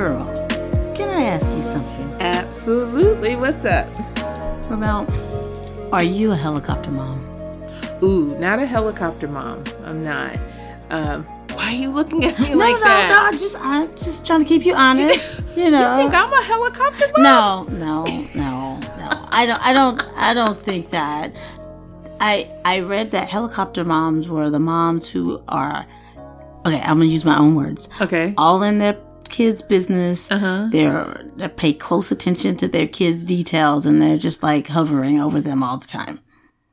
girl, can I ask you something? Absolutely. What's up? Ramel, are you a helicopter mom? Ooh, not a helicopter mom. I'm not. Um, why are you looking at me no, like no, that? no. I'm just, I'm just trying to keep you honest. You know. You think I'm a helicopter mom? no, no, no, no. I don't. I don't. I don't think that. I I read that helicopter moms were the moms who are. Okay, I'm gonna use my own words. Okay. All in their kids' business. Uh-huh. They're they pay close attention to their kids' details, and they're just like hovering over them all the time.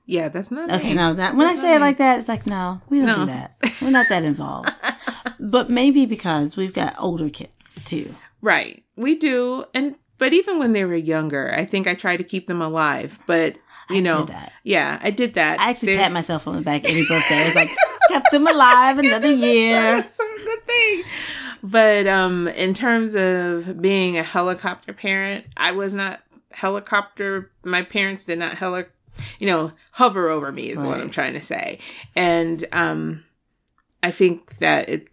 Yeah, that's not Okay, me. no, that when I say it like that, it's like no, we don't No. do that. We're not that involved. but maybe because we've got older kids too. Right. We do. And but even when they were younger, I think I tried to keep them alive. But you I know, yeah, I did that. I actually They're- pat myself on the back every birthday. It's like kept them alive another year. That's a good thing. But um, in terms of being a helicopter parent, I was not helicopter. My parents did not heli, you know, hover over me. Is what I'm trying to say. And um, I think that it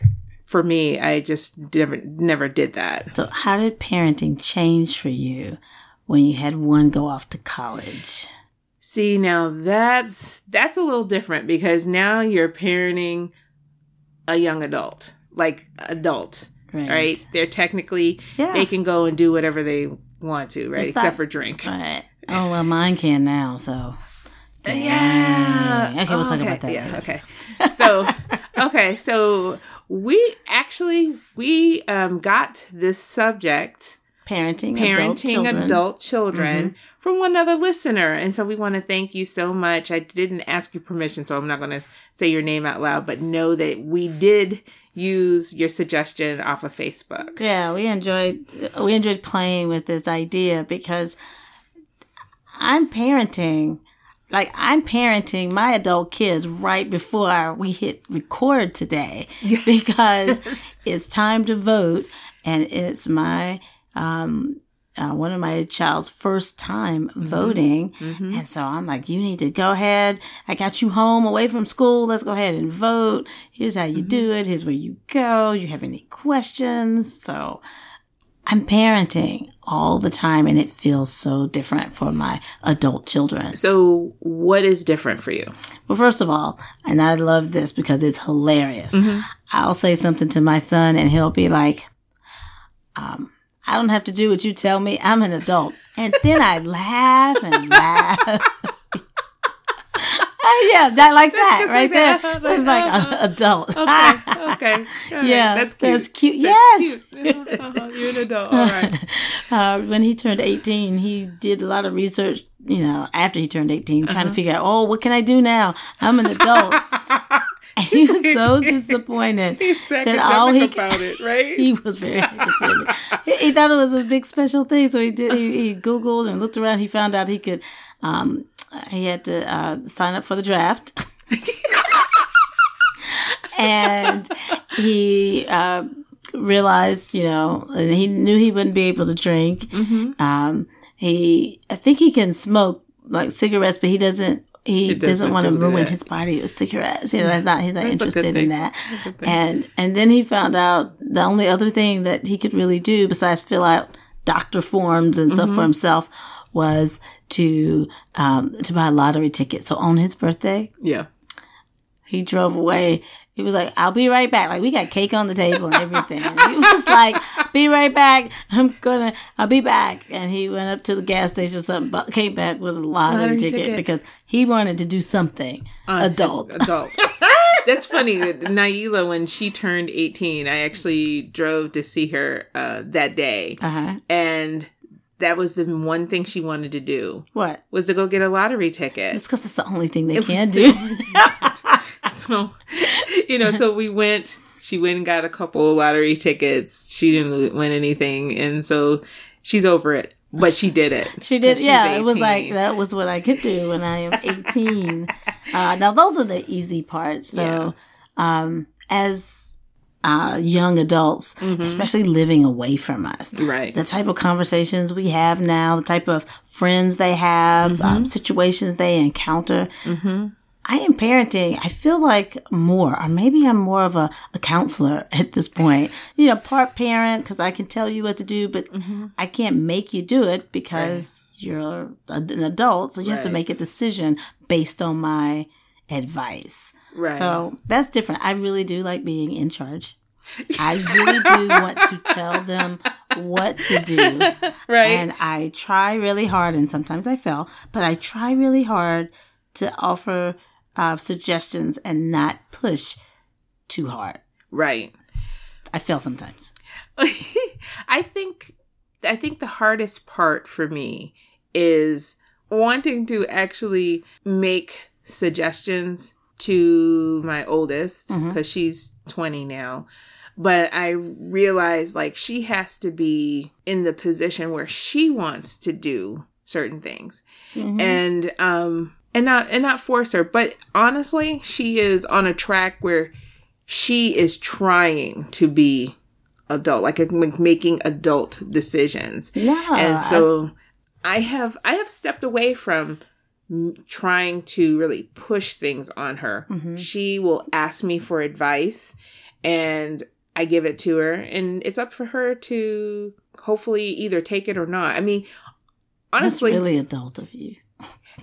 for me, I just never never did that. So, how did parenting change for you when you had one go off to college? See, now that's that's a little different because now you're parenting a young adult, like adult, Right. right? They're technically Yeah. they can go and do whatever they want to, right? It's Except not- for drink. Right. Oh well, mine can now. So Yeah. Okay, we'll talk Okay, about that Yeah. later. Okay. So, okay. So we actually we um, got this subject parenting, adult parenting children. adult children, from one other listener. And so we want to thank you so much. I didn't ask you permission, so I'm not going to say your name out loud, but know that we did use your suggestion off of Facebook. Yeah, we enjoyed we enjoyed playing with this idea because I'm parenting like I'm parenting my adult kids right before we hit record today because it's time to vote and it's my um uh, one of my child's first time voting. And so I'm like, you need to go ahead. I got you home away from school. Let's go ahead and vote. Here's how you do it. Here's where you go. You have any questions? So I'm parenting all the time and it feels so different for my adult children. So, what is different for you? Well, first of all, and I love this because it's hilarious. I'll say something to my son and he'll be like, um, I don't have to do what you tell me. I'm an adult. And then I laugh and laugh. oh, yeah, that like that Just right like that. there. Like, It's like uh-huh. adult. Okay. Okay. Right. Yeah, That's cute. that's cute. That's Yes. cute. Uh-huh. You're an adult. All right. uh, when he turned 18, he did a lot of research, you know, after he turned 18, trying to Uh-huh. figure out, oh, what can I do now? I'm an adult. he was so disappointed that all he about it, right? he was very academic. he, he thought it was a big special thing, so he did. He, he Googled and looked around. He found out he could. Um, he had to uh, sign up for the draft, and he uh, realized, you know, and he knew he wouldn't be able to drink. Mm-hmm. Um, he, I think he can smoke like cigarettes, but he doesn't. He, doesn't, doesn't want to do ruin that. his body with cigarettes. You know, that's not. He's not That's interested in that. That's a good thing. And and then he found out the only other thing that he could really do besides fill out doctor forms and stuff for himself was to um, to buy a lottery ticket. So on his birthday, Yeah. he drove away. He was like, "I'll be right back." Like we got cake on the table and everything. And he was like, "Be right back. I'm gonna. I'll be back." And he went up to the gas station or something, but came back with a lottery, Lottery ticket, ticket. because he wanted to do something adult. Adult. That's funny. Naila, when she turned 18, I actually drove to see her uh, that day. Uh huh. And that was the one thing she wanted to do What? was to go get a lottery ticket. It's because it's the only thing they was can do. so, you know, so we went, she went and got a couple of lottery tickets. She didn't win anything. And so she's over it, but she did it. She did, yeah. It was like that was what I could do when I am eighteen. uh, now those are the easy parts, though. Um, as uh, young adults, especially living away from us, Right. the type of conversations we have now, the type of friends they have, um, situations they encounter. I am parenting. I feel like more, or maybe I'm more of a, a counselor at this point. You know, part parent because I can tell you what to do, but Mm-hmm. I can't make you do it because you're an adult. So you have to make a decision based on my advice. Right. So that's different. I really do like being in charge. I really do want to tell them what to do. right. And I try really hard, and sometimes I fail, but I try really hard to offer uh, suggestions and not push too hard. right. I fail sometimes. I think I think the hardest part for me is wanting to actually make suggestions to my oldest because she's 20 now. But I realize like she has to be in the position where she wants to do certain things. And um and not and not force her, but honestly, she is on a track where she is trying to be adult, like making adult decisions. Yeah, and so I have I have stepped away from trying to really push things on her. Mm-hmm. She will ask me for advice, and I give it to her, and it's up for her to hopefully either take it or not. I mean, That's honestly, really adult of you.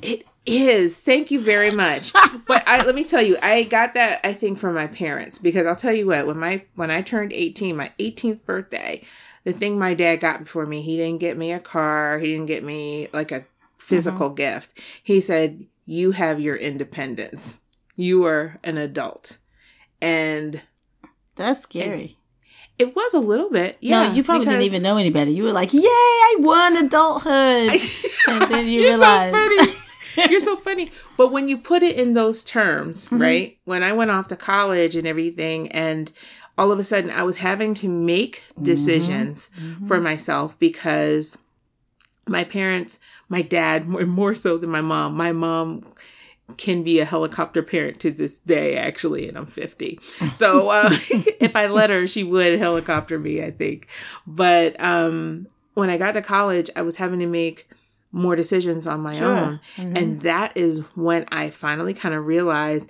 it is. Thank you very much. but I let me tell you, I got that I think from my parents because I'll tell you what, when my when I turned 18, my 18th birthday, the thing my dad got for me, he didn't get me a car, he didn't get me like a physical gift. He said, "You have your independence. You are an adult." And That's scary. it was a little bit. Yeah. no, you probably didn't even know any better. You were like, "Yay, I won adulthood," and then you You're so funny. You're so funny. But when you put it in those terms, Mm-hmm. right? When I went off to college and everything, and all of a sudden I was having to make Mm-hmm. decisions for myself because my parents, my dad, more, more so than my mom, my mom can be a helicopter parent to this day, actually, and I'm 50. So uh, if I let her, she would helicopter me, I think. But um, when I got to college, I was having to make more decisions on my Sure. own. And that is when I finally kind of realized,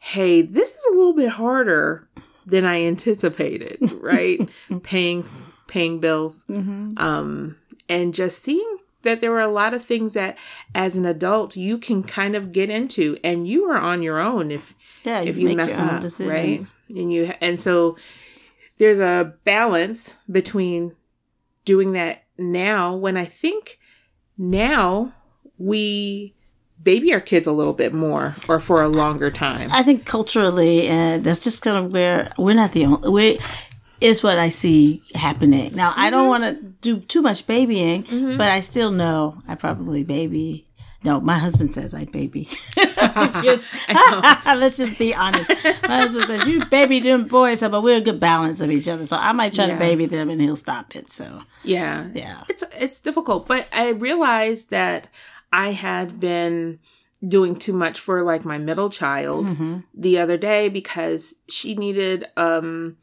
hey, this is a little bit harder than I anticipated, right? paying paying bills. Um and just seeing that there were a lot of things that as an adult you can kind of get into and you are on your own if Yeah, if you you mess up, right? decisions. And you and so there's a balance between doing that now when I think now we baby our kids a little bit more or for a longer time. I think culturally, and that's just kind of where we're not the only. We is what I see happening now. I don't mm-hmm. want to do too much babying, mm-hmm. but I still know I probably baby. No, my husband says I baby. Let's just be honest. My husband says you baby them boys, but we're a good balance of each other. So I might try Yeah. to baby them, and he'll stop it. So Yeah. yeah, It's it's difficult, but I realized that I had been doing too much for like my middle child mm-hmm. the other day because she needed um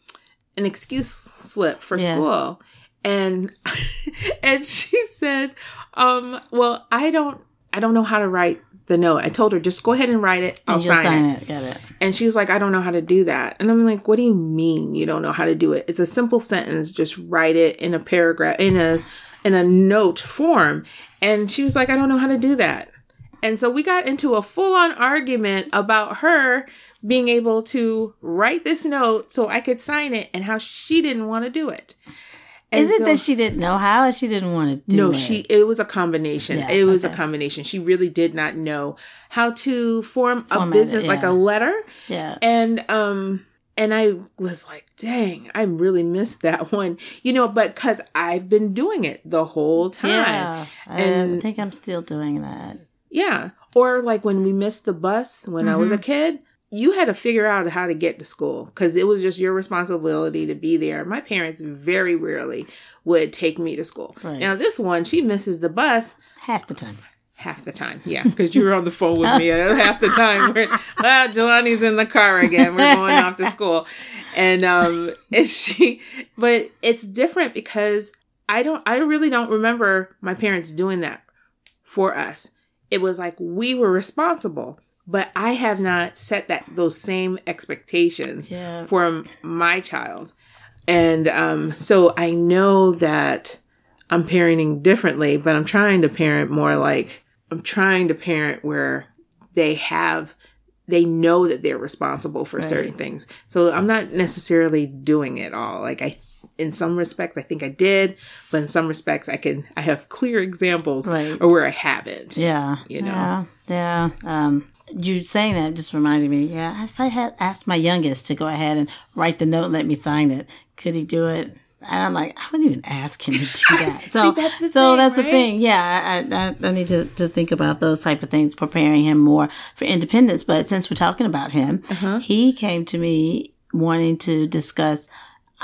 an excuse slip for Yeah. school. And and she said, um, well, I don't I don't know how to write the note. I told her just go ahead and write it. I'll you'll sign, it. Got it. And she's like, I don't know how to do that. And I'm like, what do you mean you don't know how to do it? It's a simple sentence. Just write it in a paragraph, in a, in a note form. And she was like, I don't know how to do that. And so we got into a full on argument about her being able to write this note so I could sign it and how she didn't want to do it. And Is it so- that she didn't know how, or she didn't want to do no, it? No, she. It was a combination. Yeah, it was okay. a combination. She really did not know how to form a Format it, business like a letter Yeah. and um and i was like dang i really missed that one you know but because i've been doing it the whole time Yeah, I think I'm still doing that. Yeah or like when we missed the bus when i was Mm-hmm. a kid you had to figure out how to get to school because it was just your responsibility to be there my parents very rarely would take me to school Right. now this one she misses the bus Half the time. half the time. Yeah, because you were on the phone with me half the time. We're, ah, Jelani's in the car again. We're going off to school, and um, and she, but it's different because I don't, I really don't remember my parents doing that for us. It was like we were responsible, but I have not set that those same expectations Yeah. for my child. And um, so I know that I'm parenting differently, but I'm trying to parent more like I'm trying to parent where they have they know that they're responsible for certain things. So I'm not necessarily doing it all. Like I in some respects I think I did, but in some respects I can I have clear examples Right. or where I haven't. Yeah. You know. Yeah. Yeah. Um, you saying that just reminded me. Yeah. If I had asked my youngest to go ahead and write the note and let me sign it, could he do it? And I'm like, I wouldn't even ask him to do that. So, that's the so thing, that's the thing. Yeah, I, I, I need to, to think about those type of things, preparing him more for independence. But since we're talking about him, Uh-huh. he came to me wanting to discuss.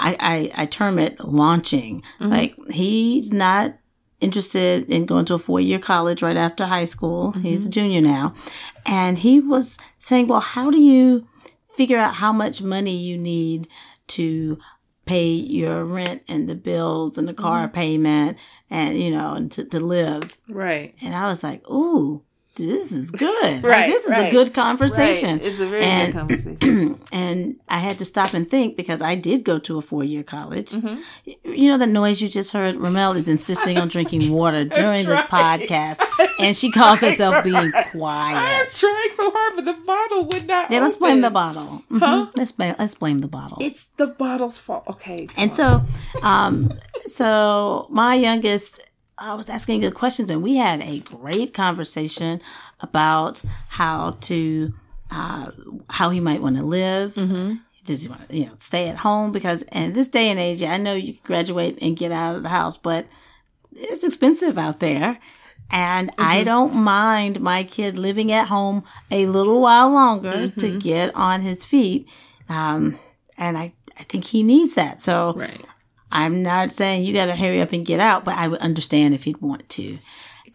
I, I, I term it launching. Mm-hmm. Like he's not interested in going to a four year college right after high school. He's a junior now. And he was saying, well, how do you figure out how much money you need to pay your rent and the bills and the car payment and, you know, and to, to live? Right. And I was like, ooh, this is good. Like, Right, this is a good conversation. It's a very And- good conversation. and I had to stop and think because I did go to a four year college. Mm-hmm. You know, the noise you just heard? Ramel is insisting on drinking water during this podcast, and she calls herself being quiet. I'm trying so hard, but the bottle would not. Yeah, let's blame the bottle. Mm-hmm. Let's blame let's blame the bottle. It's the bottle's fault. Okay. And so, um, so my youngest, I was asking good questions, and we had a great conversation about how to, uh, how he might want to live. Does he want to, you know, stay at home? Because in this day and age, I know you graduate and get out of the house, but it's expensive out there. And I don't mind my kid living at home a little while longer to get on his feet. Um, and I, I think he needs that. So Right. I'm not saying you got to hurry up and get out, but I would understand if he'd want to.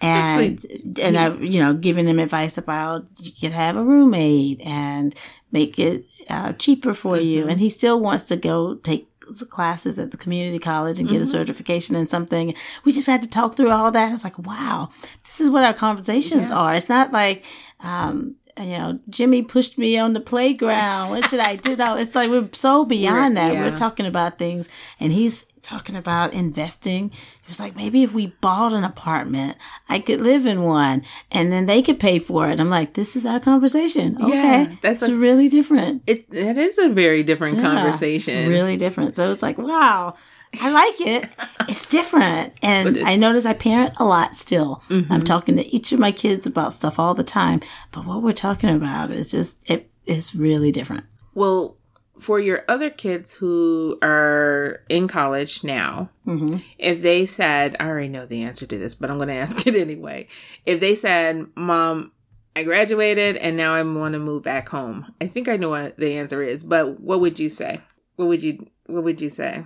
And and I, you know, giving him advice about you could have a roommate and make it uh, cheaper for you. And he still wants to go take the classes at the community college and get a certification in something. We just had to talk through all that. It's like, wow, this is what our conversations are. It's not like, um, you know, Jimmy pushed me on the playground. What should I do? No, it's like we're so beyond that. yeah. We're talking about things, and he's talking about investing. He was like, maybe if we bought an apartment, I could live in one, and then they could pay for it. I'm like, this is our conversation. Okay, that's it's a- really different. It that is a very different Yeah, conversation. it's really different. So it's like, wow. I like it. It's different. And it's- I notice I parent a lot still. I'm talking to each of my kids about stuff all the time. But what we're talking about is just, it is really different. Well, for your other kids who are in college now, Mm-hmm. if they said, I already know the answer to this, but I'm going to ask it anyway. If they said, Mom, I graduated and now I want to move back home, I think I know what the answer is, but what would you say? What would you, what would you say?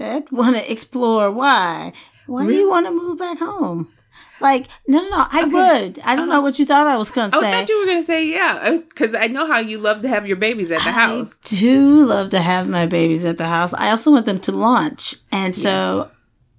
Dad want to explore why. Why do you want to move back home? Like, no, no, no. I would. I don't know what you thought I was going to say. I thought you were going to say, yeah, because I know how you love to have your babies at the house. I do love to have my babies at the house. I also want them to launch. And so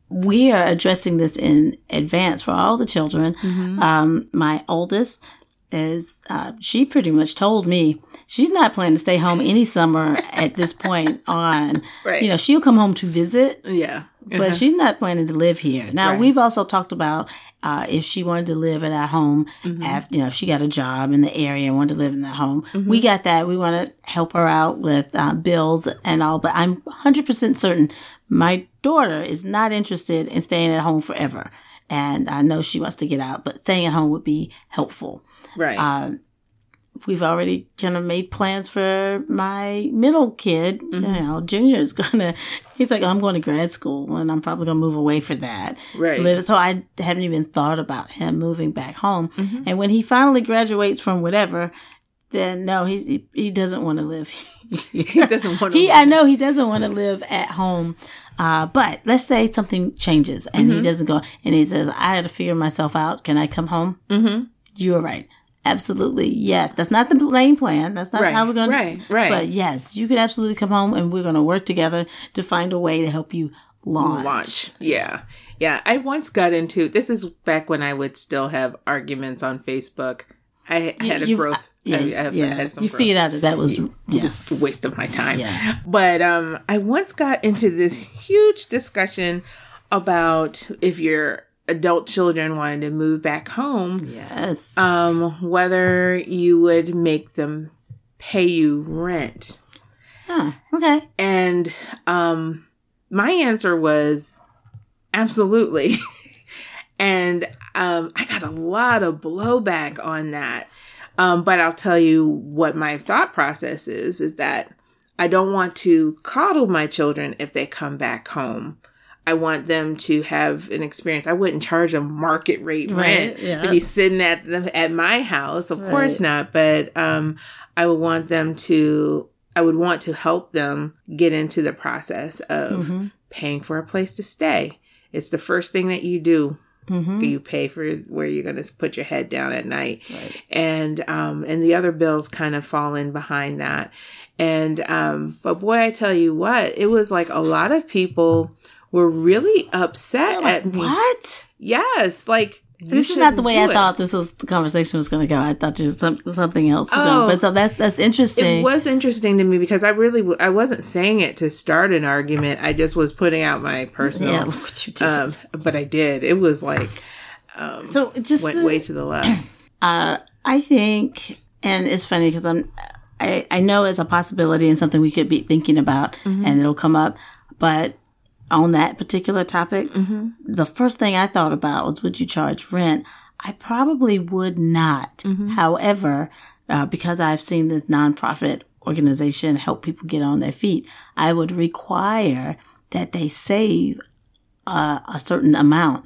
we are addressing this in advance for all the children. Mm-hmm. Um, my oldest is, uh, she pretty much told me she's not planning to stay home any summer at this point on. Right. You know, she'll come home to visit, Yeah. but she's not planning to live here. Now, Right. we've also talked about uh, if she wanted to live at our home, Mm-hmm. after, you know, if she got a job in the area and wanted to live in that home. Mm-hmm. We got that. We want to help her out with uh, bills and all, but I'm 100% certain my daughter is not interested in staying at home forever. And I know she wants to get out, but staying at home would be helpful right. uh, we've already kind of made plans for my middle kid. Mm-hmm. You know, Junior is gonna. He's like, I'm going to grad school, and I'm probably gonna move away for that. Right. So I haven't even thought about him moving back home. Mm-hmm. And when he finally graduates from whatever, then no, he he doesn't want to live. He doesn't want to. He, I know he doesn't want to live at home. Uh, but let's say something changes and Mm-hmm. he doesn't go and he says, I had to figure myself out. Can I come home? Mm-hmm. You're right. Absolutely. Yes. That's not the main plan. That's not Right, how we're going to. right, right. But yes, you could absolutely come home and we're going to work together to find a way to help you launch. launch. Yeah. Yeah. I once got into this is back when I would still have arguments on Facebook I had a you- growth. Yeah, I, I have- I yeah. had you figured out that that was yeah. just a waste of my time. Yeah. But um, I once got into this huge discussion about if your adult children wanted to move back home, yes. um, whether you would make them pay you rent. Huh, okay. And um, my answer was absolutely. and um, I got a lot of blowback on that. Um, but I'll tell you what my thought process is is that I don't want to coddle my children if they come back home. I want them to have an experience. I wouldn't charge them market rate rent Right, yeah. to be sitting at the, at my house. Of course not. But um, I would want them to. I would want to help them get into the process of Mm-hmm. paying for a place to stay. It's the first thing that you do. Mm-hmm. You pay for where you're going to put your head down at night, Right. and um, and the other bills kind of fall in behind that. And um, but boy, I tell you what, it was like a lot of people were really upset at me. What? Yes, like This is not the way I thought this was the conversation was going to go. I thought you some, something else. Oh. but so that's that's interesting. It was interesting to me because I really w- I wasn't saying it to start an argument. I just was putting out my personal. yeah, what you did. um, but I did. It was like so it just went to- way to the left. Uh, I think, and it's funny because I'm, I, I know it's a possibility and something we could be thinking about, and it'll come up. But on that particular topic, the first thing I thought about was, would you charge rent? I probably would not. However, uh, because I've seen this nonprofit organization help people get on their feet, I would require that they save uh, a certain amount.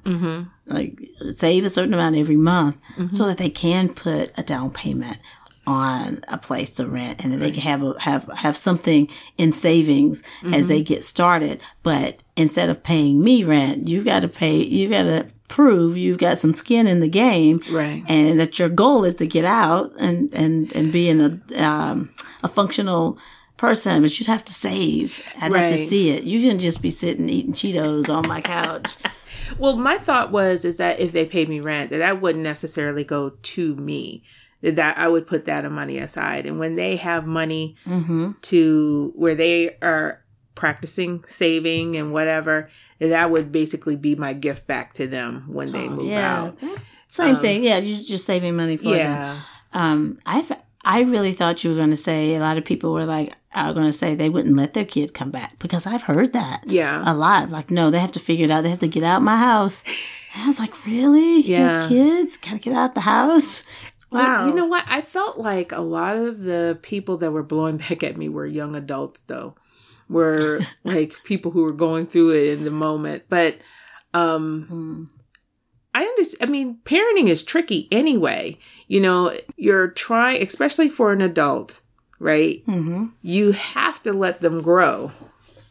Like save a certain amount every month so that they can put a down payment on a place to rent and then they can have a, have have something in savings as they get started. But instead of paying me rent you got to pay you got to prove you've got some skin in the game Right. and that your goal is to get out and and and be in a um, a functional person but you'd have to save. I'd have to see it. You can just be sitting eating cheetos on my couch. Well, my thought was is that if they paid me rent, that that wouldn't necessarily go to me. That I would put that money aside, and when they have money to where they are practicing saving and whatever, that would basically be my gift back to them when they move out. Same thing. Yeah, you're just saving money for them. Yeah, Um, I I really thought you were going to say a lot of people were like are going to say they wouldn't let their kid come back because I've heard that Yeah. a lot. Like, no, they have to figure it out. They have to get out my house. And I was like, really? Yeah. Your kids gotta get out the house? Wow. You know what? I felt like a lot of the people that were blowing back at me were young adults, though, were like people who were going through it in the moment. But um, Hmm. I understand. I mean, parenting is tricky anyway. You know, you're trying, especially for an adult, right? Mm-hmm. You have to let them grow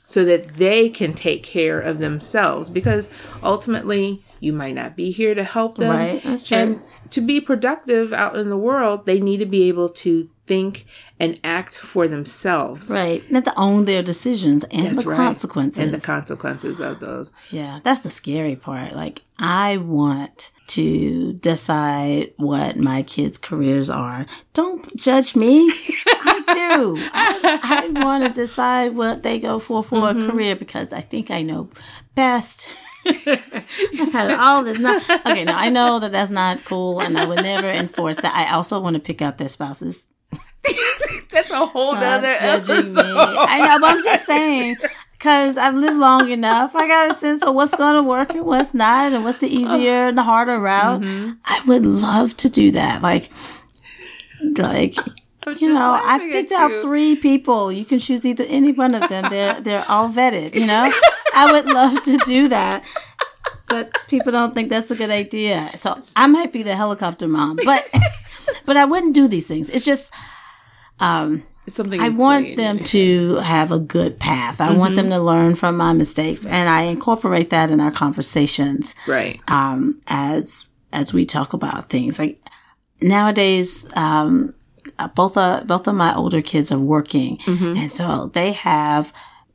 so that they can take care of themselves because ultimately you might not be here to help them. Right, that's true. And to be productive out in the world, they need to be able to think and act for themselves. Right. They have to own their decisions and That's the right. consequences. And the consequences of those. Yeah, that's the scary part. Like, I want to decide what my kids' careers are. Don't judge me. I do. I, I want to decide what they go for for a mm-hmm. career because I think I know best. Had all this. Not, okay, now I know that that's not cool, and I would never enforce that. I also want to pick out their spouses. That's a whole Not other judging me. I know, but I'm just saying because I've lived long enough. I got a sense of what's going to work and what's not, and what's the uh-huh. easier and the harder route. Mm-hmm. I would love to do that. Like, like you know, I picked out three people. You can choose either any one of them. They're they're all vetted. You know, I would love to do that. But people don't think that's a good idea. So I might be the helicopter mom, but but I wouldn't do these things. It's just um It's something I want them to have a good path. I want them to learn from my mistakes, and I incorporate that in our conversations Right. um, as as we talk about things. Like nowadays, um, uh, both uh, both of my older kids are working, and so they have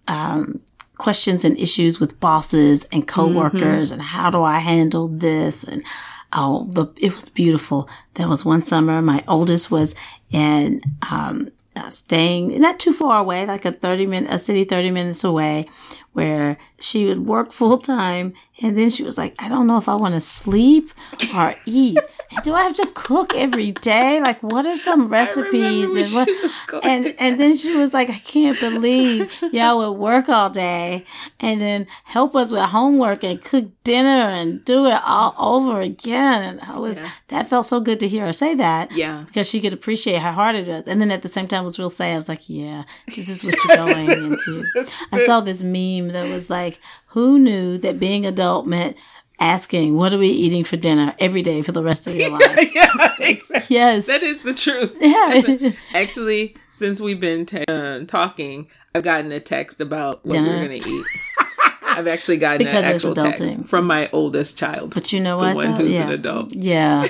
um, questions and issues with bosses and coworkers, and how do I handle this and Oh, the, it was beautiful. There was one summer, my oldest was in, um, uh, staying not too far away, like a 30 minute, a city 30 minutes away, where she would work full time. And then she was like, I don't know if I want to sleep or eat. And do I have to cook every day? Like, what are some recipes? And, what, and, and then she was like, I can't believe y'all would work all day and then help us with homework and cook dinner and do it all over again. And I was, yeah. that felt so good to hear her say that. Yeah. Because she could appreciate how hard it is. And then at the same time, it was real sad. I was like, yeah, this is what you're going into. I saw this meme that was like, who knew that being adult meant asking, "What are we eating for dinner?" every day for the rest of your life. yeah, exactly. Yes, that is the truth. Yeah. Actually, since we've been t- uh, talking, I've gotten a text about what dinner. we're going to eat. I've actually gotten because an actual text from my oldest child. But you know the what? The one who's yeah. an adult. Yeah.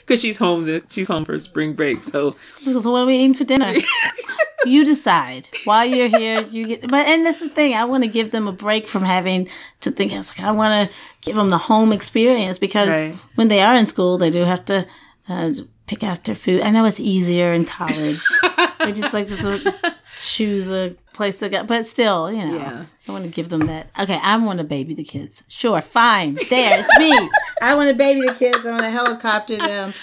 Because she's home. This, She's home for spring break. So. So what are we eating for dinner? You decide while you're here. You get, but and that's the thing. I want to give them a break from having to think. It's like I want to give them the home experience because right. when they are in school, they do have to uh, pick out their food. I know it's easier in college. they just like to choose a place to go, but still, you know, yeah. I want to give them that. Okay, I want to baby the kids. Sure, fine. There, it's me. I want to baby the kids. I want to helicopter them.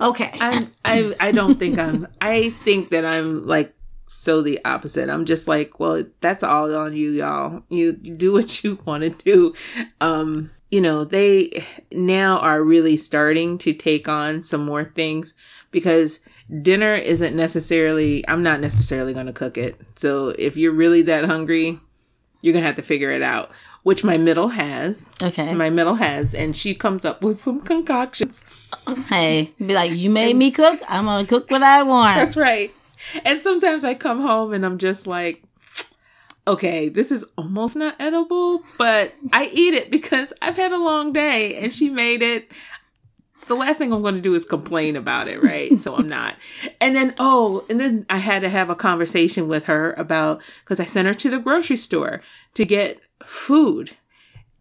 Okay. I'm, I I don't think I'm. I think that I'm like so the opposite. I'm just like, well, that's all on you, y'all. You, do what you want to do. Um, you know, they now are really starting to take on some more things because dinner isn't necessarily, I'm not necessarily going to cook it. So if you're really that hungry, you're going to have to figure it out, which my middle has. Okay. My middle has, and she comes up with some concoctions. Hey, be like, you made me cook. I'm going to cook what I want. That's right and sometimes I come home and I'm just like, okay, this is almost not edible, but I eat it because I've had a long day and she made it. The last thing I'm going to do is complain about it, right? so I'm not. And then, oh, and then I had to have a conversation with her about, because I sent her to the grocery store to get food.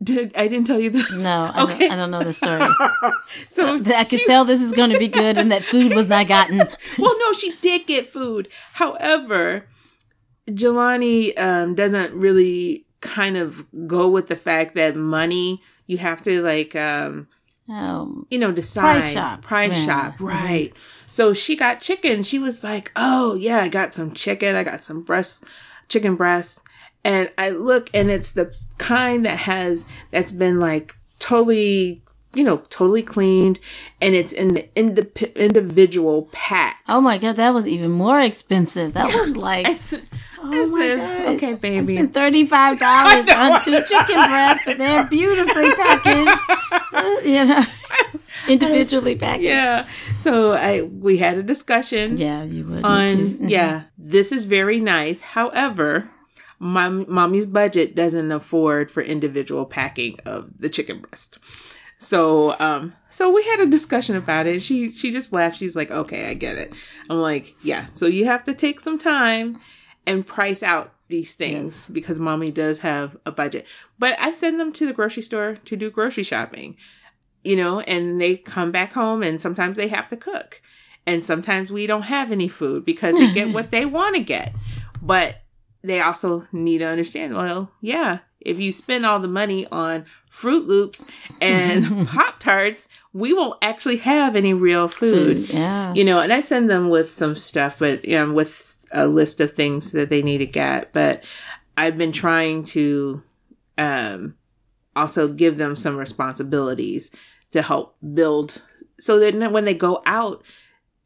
Did I didn't tell you this? No, I, okay. don't, I don't know the story. so I could she, tell this is going to be good, and that food was not gotten. well, no, she did get food. However, Jelani um, doesn't really kind of go with the fact that money you have to like um, um you know decide price shop, price yeah. shop, mm-hmm. right? Mm-hmm. So she got chicken. She was like, "Oh yeah, I got some chicken. I got some breast, chicken breast." And I look and it's the kind that has that's been like totally you know totally cleaned and it's in the indi- individual pack. Oh my god, that was even more expensive. That was like Oh my said, okay, baby. I spent thirty five dollars on two chicken breasts, but they're beautifully packaged. you know, individually packaged. Yeah. So I we had a discussion. Yeah, you would. On mm-hmm. yeah, this is very nice. However, my mommy's budget doesn't afford for individual packing of the chicken breast. So, um, so we had a discussion about it. She she just laughed. She's like, "Okay, I get it." I'm like, "Yeah." So you have to take some time and price out these things yes. because mommy does have a budget. But I send them to the grocery store to do grocery shopping, you know, and they come back home and sometimes they have to cook. And sometimes we don't have any food because they get what they want to get. But they also need to understand well, yeah, if you spend all the money on Froot Loops and Pop Tarts, we won't actually have any real food. food. Yeah. You know, and I send them with some stuff, but you know, with a list of things that they need to get. But I've been trying to um, also give them some responsibilities to help build so that when they go out,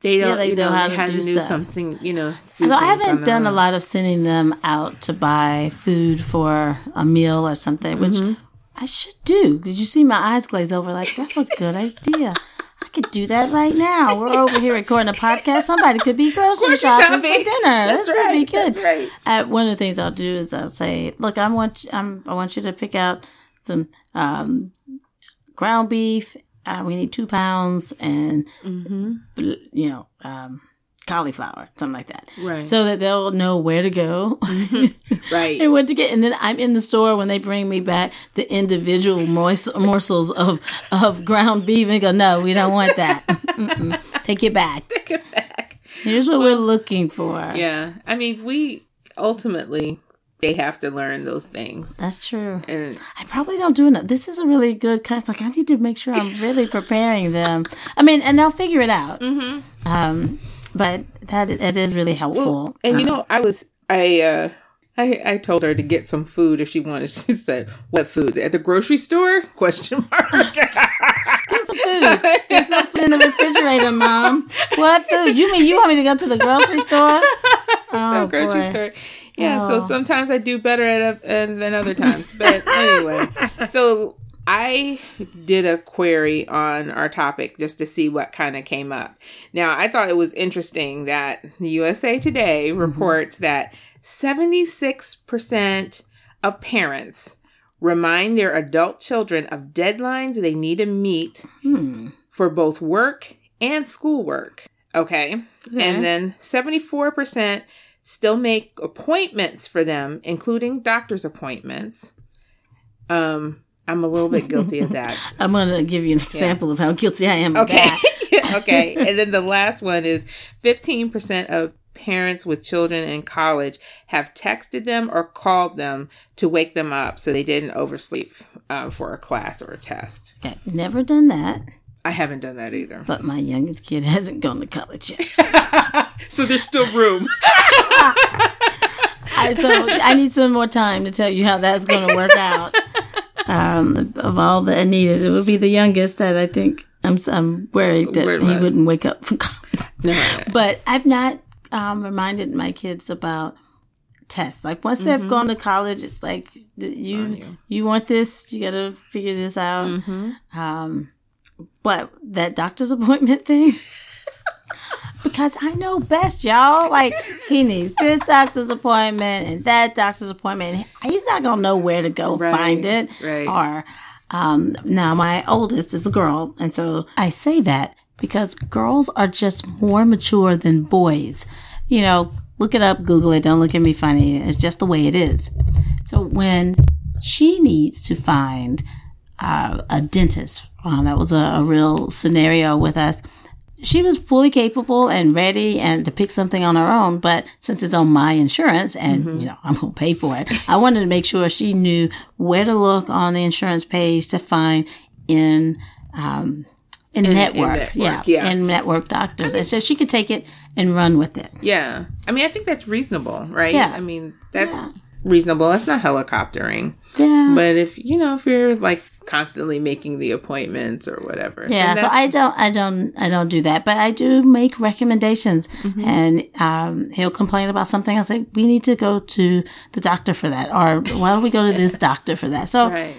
they don't, yeah, they you know, know how they to, do, to do something, you know. so I haven't done a lot of sending them out to buy food for a meal or something, which mm-hmm. I should do. Did you see my eyes glaze over? Like that's a good idea. I could do that right now. We're over here recording a podcast. Somebody could be grocery, shopping, shopping, for dinner. That's this right, would be good. That's right. Uh, one of the things I'll do is I'll say, "Look, I want I'm, I want you to pick out some um, ground beef uh, we need two pounds and, mm-hmm. you know, um, cauliflower, something like that. Right. So that they'll know where to go right. and what to get. And then I'm in the store when they bring me back the individual moist morsels of, of ground beef and go, no, we don't want that. Take it back. Take it back. Here's what we're looking for. Yeah. I mean, we ultimately they have to learn those things. That's true. And I probably don't do enough. This is a really good kind. It's like I need to make sure I'm really preparing them. I mean, and they'll figure it out. Mm-hmm. Um, but that that is really helpful. and you know, I was I uh I, I told her to get some food if she wanted. She said, "What food at the grocery store?" Question mark. Get some food. There's no food in the refrigerator, Mom. What food? You mean you want me to go to the grocery store? Oh, the grocery boy. store. Yeah, Oh. so sometimes I do better at uh, than other times. But anyway, so I did a query on our topic just to see what kind of came up. Now, I thought it was interesting that the USA Today Mm-hmm. reports that 76% of parents remind their adult children of deadlines they need to meet Hmm. for both work and schoolwork. Okay. Okay. And then 74% still make appointments for them, including doctor's appointments. Um, I'm a little bit guilty of that. I'm going to give you an example of how guilty I am. Of Okay. that. okay. And then the last one is 15% of parents with children in college have texted them or called them to wake them up so they didn't oversleep uh, for a class or a test. Okay, never done that, I haven't done that either. but my youngest kid hasn't gone to college yet. so there's still room. I, so I need some more time to tell you how that's going to work out. Um, of- all that I needed, it would be the youngest that I think I'm. I'm worried that he about. wouldn't wake up from college. No. But I've not um, reminded my kids about tests. Like once they've gone to college, it's like you, Mm-hmm. you. you want this, you got to figure this out. Mm-hmm. Um, but that doctor's appointment thing. Because I know best, y'all. Like he needs this doctor's appointment and that doctor's appointment. He's not gonna know where to go Right, find it. right. Or um, now my oldest is a girl, and so I say that because girls are just more mature than boys. You know, look it up, Google it. Don't look at me funny. It's just the way it is. So when she needs to find uh, a dentist, uh, that was a, a real scenario with us. She was fully capable and ready and to pick something on her own, but since it's on my insurance and you know I'm gonna pay for it, I wanted to make sure she knew where to look on the insurance page to find in um, in, network, network, yeah, yeah. in network doctors, and so she could take it and run with it. Yeah. I mean, I think that's reasonable, right? Yeah. I mean, that's Yeah. Reasonable. That's not helicoptering. Yeah, But if, you know, if you're like constantly making the appointments or whatever. Yeah, so I don't, I don't, I don't do that, but I do make recommendations. Mm-hmm. And um, he'll complain about something. I say we need to go to the doctor for that, or why don't we go to this doctor for that? So Right.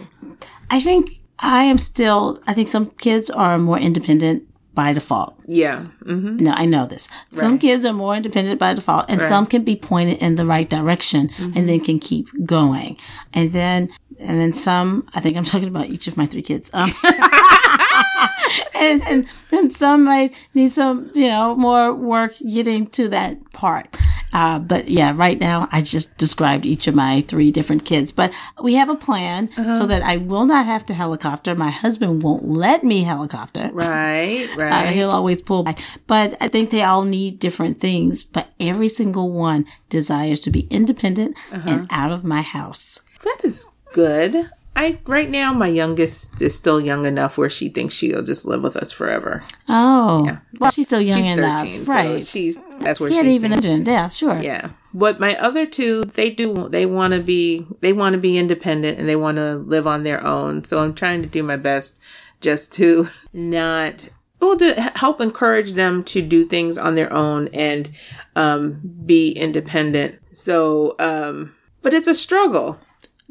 I think I am still. I think some kids are more independent by default. Yeah. Mm-hmm. No, I know this. Some kids are more independent by default, and some can be pointed in the right direction Mm-hmm. and then can keep going. And then, and then some, I think I'm talking about each of my three kids. Um, and, and then some might need some, you know, more work getting to that part. Uh, but yeah, right now I just described each of my three different kids, but we have a plan Uh-huh. so that I will not have to helicopter. My husband won't let me helicopter. Right. Uh, Right. he'll always pull back. But I think they all need different things. But every single one desires to be independent Uh-huh. and out of my house. that is good. I right now my youngest is still young enough where she thinks she'll just live with us forever. Oh, well, she's still young She's enough, thirteen, so right? she's that's where Can't she even thinks- imagine. Yeah, sure. Yeah. But my other two, they do they want to be they want to be independent and they want to live on their own. So I'm trying to do my best just to not well to help encourage them to do things on their own and um be independent. So um but it's a struggle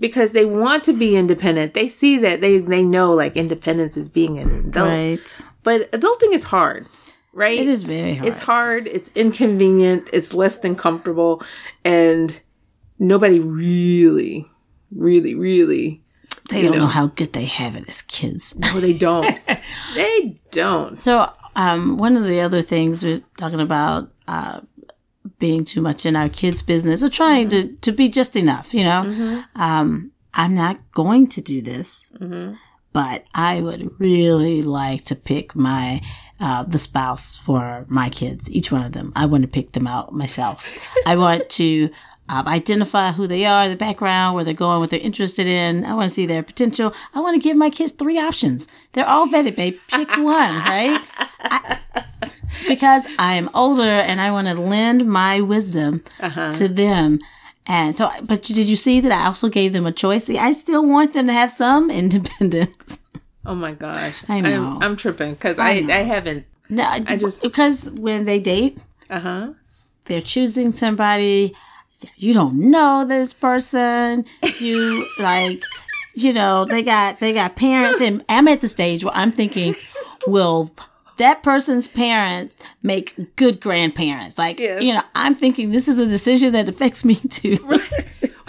because they want to be independent. They see that they they know like independence is being an adult. Right. But adulting is hard. Right? It is very hard. It's hard, it's inconvenient, it's less than comfortable, and nobody really, really, really, they don't know. how good they have it as kids. no, they don't. they don't. So, um, one of the other things we're talking about uh, being too much in our kids' business or trying to, to be just enough, you know. Um, I'm not going to do this, but I would really like to pick my uh, the spouse for my kids, each one of them. I want to pick them out myself. I want to um, identify who they are, the background, where they're going, what they're interested in. I want to see their potential. I want to give my kids three options. They're all vetted, babe. Pick one, right? I, because I am older and I want to lend my wisdom to them. And so, but did you see that I also gave them a choice? See, I still want them to have some independence. Oh my gosh. I know. I'm, I'm tripping because I, I, haven't. No, I just- because when they date, Uh huh. they're choosing somebody you don't know this person you like you know they got they got parents and i'm at the stage where i'm thinking will that person's parents make good grandparents like Yeah. you know i'm thinking this is a decision that affects me too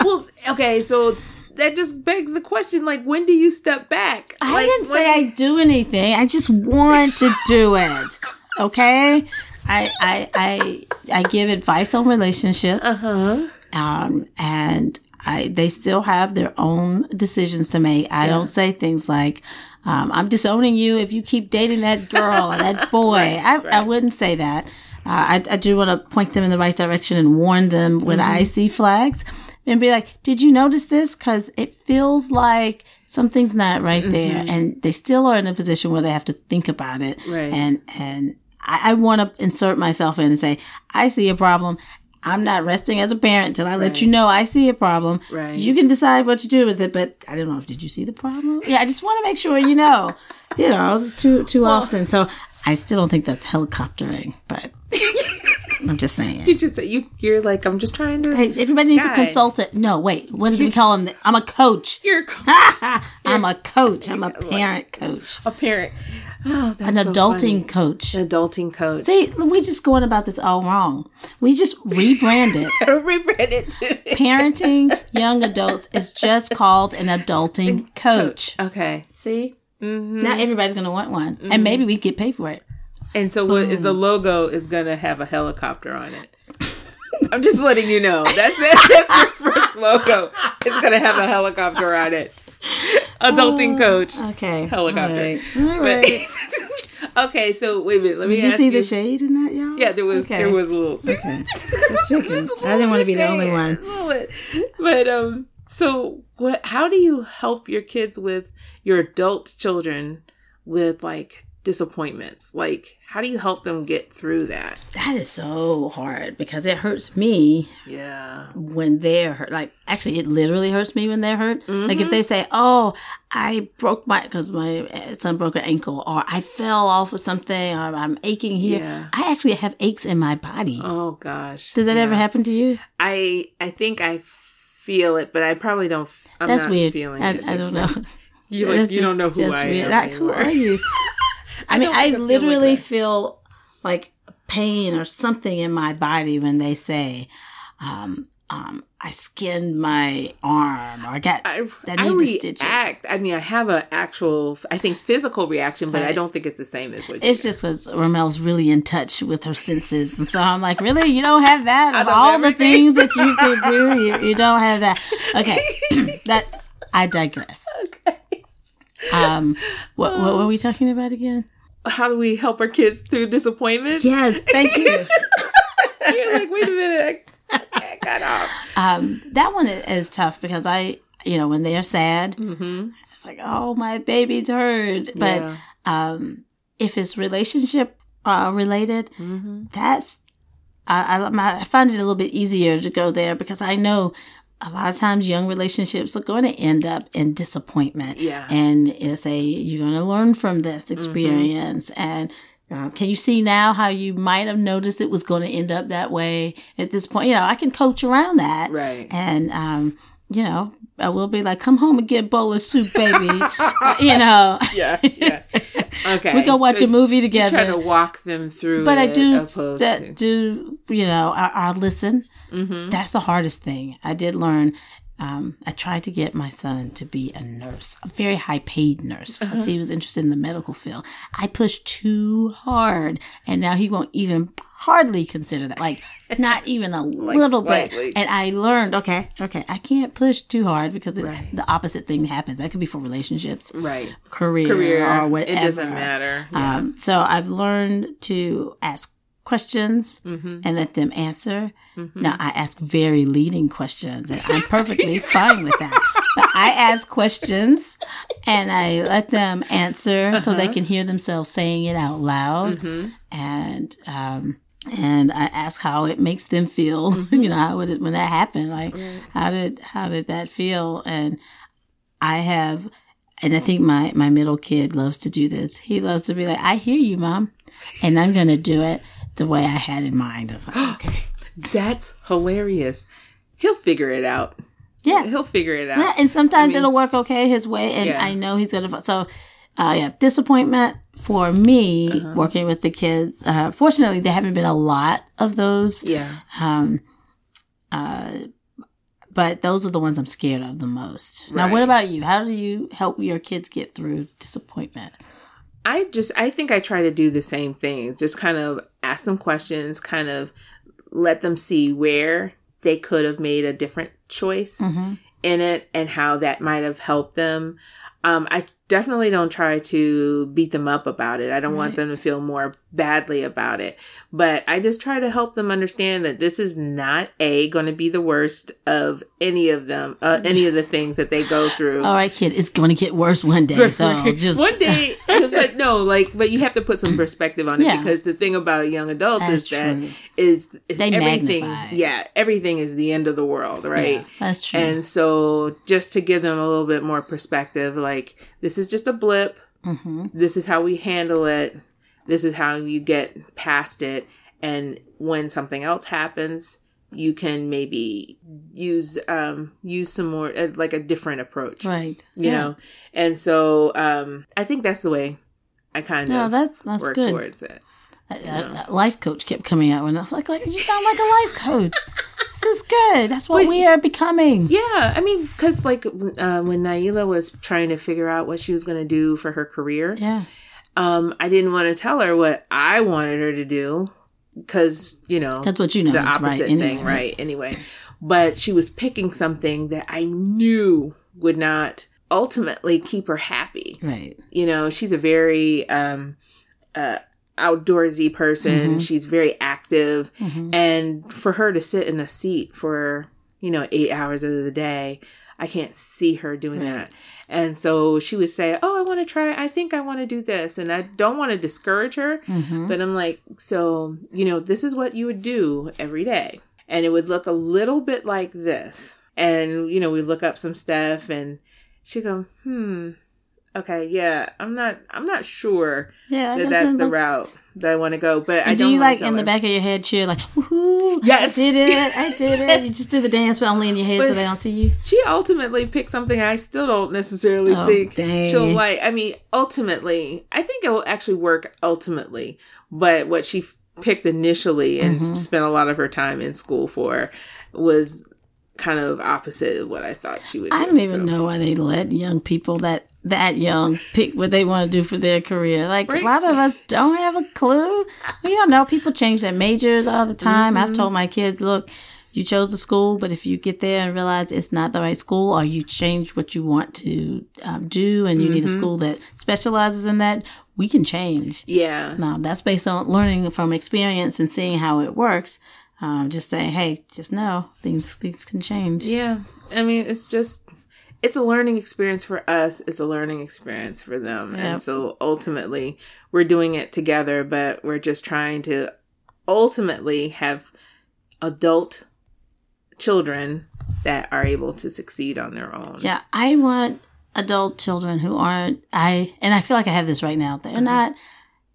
Well, okay, so that just begs the question: like, when do you step back? i like, didn't say when- i do anything i just want to do it okay i i i i give advice on relationships Uh-huh. um, and I they still have their own decisions to make. I don't say things like, um, "I'm disowning you if you keep dating that girl or that boy." I, I wouldn't say that. Uh, I, I do want to point them in the right direction and warn them when Mm-hmm. I see flags and be like, "Did you notice this?" Because it feels like something's not right there, and they still are in a position where they have to think about it. Mm-hmm. Right. And and I, I want to insert myself in and say, I see a problem. I'm not resting as a parent till I let you know I see a problem. Right. You can decide what to do with it, but I don't know if did you see the problem? Yeah, I just want to make sure you know. You know, too too often. So I still don't think that's helicoptering, but I'm just saying. You just you you're like I'm just trying to. Hey, everybody needs Guy. a consultant. No, wait. What do we call him? I'm a coach. You're a co- I'm a coach. I'm a parent coach. a parent. Oh, that's An so adulting coach. funny. adulting coach. See, we just going about this all wrong. We just rebranded. Rebranded. Parenting young adults is just called an adulting coach. okay, See? Mm-hmm. Now everybody's going to want one. And maybe we get paid for it. and so what, the logo is gonna have a helicopter on it. I'm just letting you know. That's it. That's your first logo. It's gonna have a helicopter on it. Adulting coach. Okay. Helicopter. All right. All right. Okay, so wait a minute. Let me Did you see you. the shade in that, y'all? yeah, there was Okay. there was a little. Okay. Just checking. I didn't want to be the only one. But um, so what? How do you help your kids with your adult children with like disappointments? Like, how do you help them get through that? That is so hard because it hurts me Yeah. when they're hurt. Like, actually, it literally hurts me when they're hurt. Like, Mm-hmm. if they say, "Oh, I broke my," because my son broke an ankle, or I fell off of something, or I'm aching here. Yeah. I actually have aches in my body. Oh gosh. Does that ever happen to you? I I think I feel it, but I probably don't. I'm That's not weird. feeling I, it. I don't know. You like That's you don't know who just I weird. am. Like, who are you? I mean, I I feel like literally feel like pain or something in my body when they say, um, um, I skinned my arm or I got, I, I I need to stitch it. react. I mean, I have an actual, I think, physical reaction, but I don't think it's the same as what It's just because Ramel's really in touch with her senses. And so I'm like, really? You don't have that? Of all the things that you could do, you, you don't have that. Okay. that, I digress. Okay. Um, what, what were we talking about again? How do we help our kids through disappointment? Yes, thank you. You're like, wait a minute, I, I got off. um, that one is tough because I, you know, when they're sad, Mm-hmm. it's like, oh, my baby's hurt. But Yeah. um, if it's relationship uh, related, Mm-hmm. that's I, I, I find it a little bit easier to go there because I know a lot of times young relationships are going to end up in disappointment. Yeah. And it's a, you're going to learn from this Mm-hmm. experience. And uh, can you see now how you might have noticed it was going to end up that way at this point? You know, I can coach around that. Right. And, um, you know, I will be like, come home and get a bowl of soup, baby. Uh, you know, Yeah, yeah. Okay. we go watch So a movie together Try to walk them through but I do that do you know I, I listen. Mm-hmm. That's the hardest thing. I did learn. Um, I tried to get my son to be a nurse, a very high paid nurse, because Uh-huh. he was interested in the medical field. I pushed too hard, and now he won't even hardly consider that. Like not even a little slightly. bit. And I learned, okay, okay, I can't push too hard because it, Right. the opposite thing happens. That could be for relationships, Right. career, Career. or whatever. It doesn't matter. Yeah. Um, so I've learned to ask questions Mm-hmm. and let them answer. Now I ask very leading questions, and I'm perfectly fine with that. But I ask questions and I let them answer so Uh-huh. they can hear themselves saying it out loud, Mm-hmm. and um, and I ask how it makes them feel. Mm-hmm. you know, how would it when that happened? Like, how did how did that feel? And I have, and I think my my middle kid loves to do this. He loves to be like, "I hear you, mom," and I'm gonna do it the way I had in mind. I was like, okay, That's hilarious. He'll figure it out. yeah, He'll figure it out. yeah. And sometimes it'll work okay his way, and Yeah. I know he's gonna. So, uh, yeah, disappointment for me Uh-huh. working with the kids. Uh, fortunately, there haven't been a lot of those. Yeah. Um, uh, but those are the ones I'm scared of the most. Now, what about you? How do you help your kids get through disappointment? I just I think I try to do the same thing. Just kind of ask them questions, kind of let them see where they could have made a different choice Mm-hmm. in it and how that might have helped them. Um, I definitely don't try to beat them up about it. I don't want them to feel more badly about it. But I just try to help them understand that this is not a going to be the worst of any of them, uh, any of the things that they go through. All right, kid, it's going to get worse one day. So just one day, but no, like, but you have to put some perspective on it Yeah. because the thing about young adults That's is that true. is, is They everything. magnify. Yeah, everything is the end of the world, right? Yeah, that's true. And so, just to give them a little bit more perspective, like this is just a blip. hmm This is how we handle it. This is how you get past it. And when something else happens, you can maybe use um use some more uh, like a different approach Right. you know and so um i think that's the way i kind No, of that's that's work good. towards it life coach kept coming out and I was like, like you sound like a life coach. this is good. That's what But- we are becoming. yeah i mean because like uh, when naila was trying to figure out what she was going to do for her career Yeah. Um i didn't want to tell her what i wanted her to do because you know That's what you know the is right opposite anyway, thing right? anyway. But she was picking something that i knew would not ultimately keep her happy. Right. you know she's a very um uh outdoorsy person. She's very active. Mhm. and for her to sit in a seat for you know eight hours of the day i can't see her doing Right. that and so she would say oh i want to try i think i want to do this and i don't want to discourage her Mhm. but i'm like so you know this is what you would do every day and it would look a little bit like this and you know we look up some stuff and she go hmm okay yeah i'm not i'm not sure Yeah. that that that's the route that i want to go but i And do don't you like in the back of your head cheer like, woohoo, Yes. I did it, I did it. You just do the dance, but only in your head so they don't see you. she ultimately picked something I still don't necessarily Oh, think dang. she'll like. I mean, ultimately, I think it will actually work ultimately. But what she f- picked initially and Mm-hmm. spent a lot of her time in school for was kind of opposite of what I thought she would. Do, I do, don't even so. know why they let young people that that young pick what they want to do for their career. Like Right. a lot of us don't have a clue. We don't know. People change their majors all the time. Mm-hmm. I've told my kids, look, you chose a school, but if you get there and realize it's not the right school, or you change what you want to um, do, and you need a Mm-hmm. school that specializes in that, we can change. Yeah, Now that's based on learning from experience and seeing how it works. Um, just saying, hey, just know things things can change. yeah. I mean, it's just. It's a learning experience for us. It's a learning experience for them. Yep. And so ultimately, we're doing it together, but we're just trying to ultimately have adult children that are able to succeed on their own. Yeah, I want adult children who aren't I and I feel like I have this right now. They're Mm-hmm. not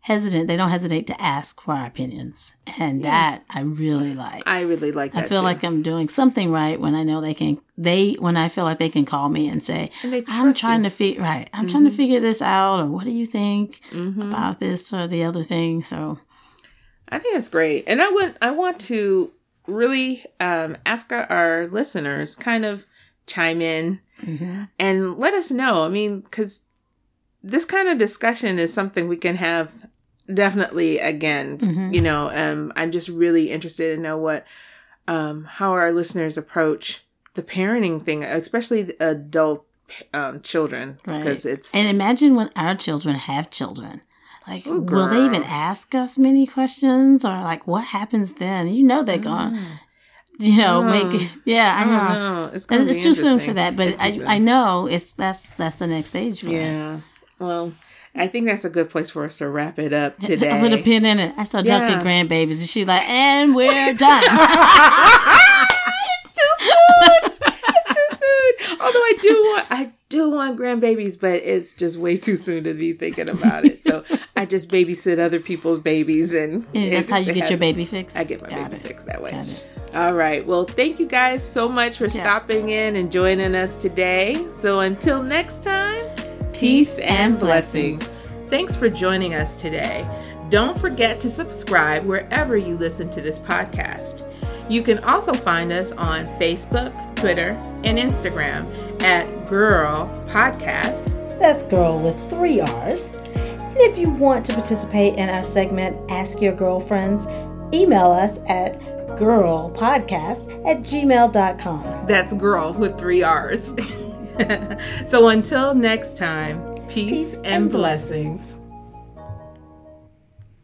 hesitant. They don't hesitate to ask for our opinions. And that I really like. I really like that. I feel too. like I'm doing something right when I know they can they when I feel like they can call me and say, And I'm trying you. to figure right. I'm trying to figure this out or what do you think Mhm. about this or the other thing? So I think it's great. And I want I want to really um, ask our, our listeners kind of chime in and let us know. I mean, because this kind of discussion is something we can have definitely again, Mm-hmm. you know, um, I'm just really interested to know what, um, how our listeners approach the parenting thing, especially the adult um, children, Right. because it's And imagine when our children have children. Like, will they even ask us many questions or like what happens then? You know, they're going to, you know, make. Yeah, I know. know. It's, It's, too soon for that, but I. I know it's that's that's the next stage for us. yeah. Well, I think that's a good place for us to wrap it up today. I put a pin in it. I start Yeah. grandbabies, and she's like, "And we're done." it's too soon. It's too soon. Although I do want, I do want grandbabies, but it's just way too soon to be thinking about it. So I just babysit other people's babies, and And that's how you get your baby fixed. I get my Got baby it. fixed that way. Got it. All right. Well, thank you guys so much for stopping in and joining us today. So until next time, peace and blessings. Thanks for joining us today. Don't forget to subscribe wherever you listen to this podcast. You can also find us on Facebook, Twitter, and Instagram at Girrrl Podcast. That's girl with three R's. And if you want to participate in our segment, Ask Your Girlfriends, email us at girrrlpodcast at gmail.com. That's girl with three R's. so until next time, peace, Peace and and blessings.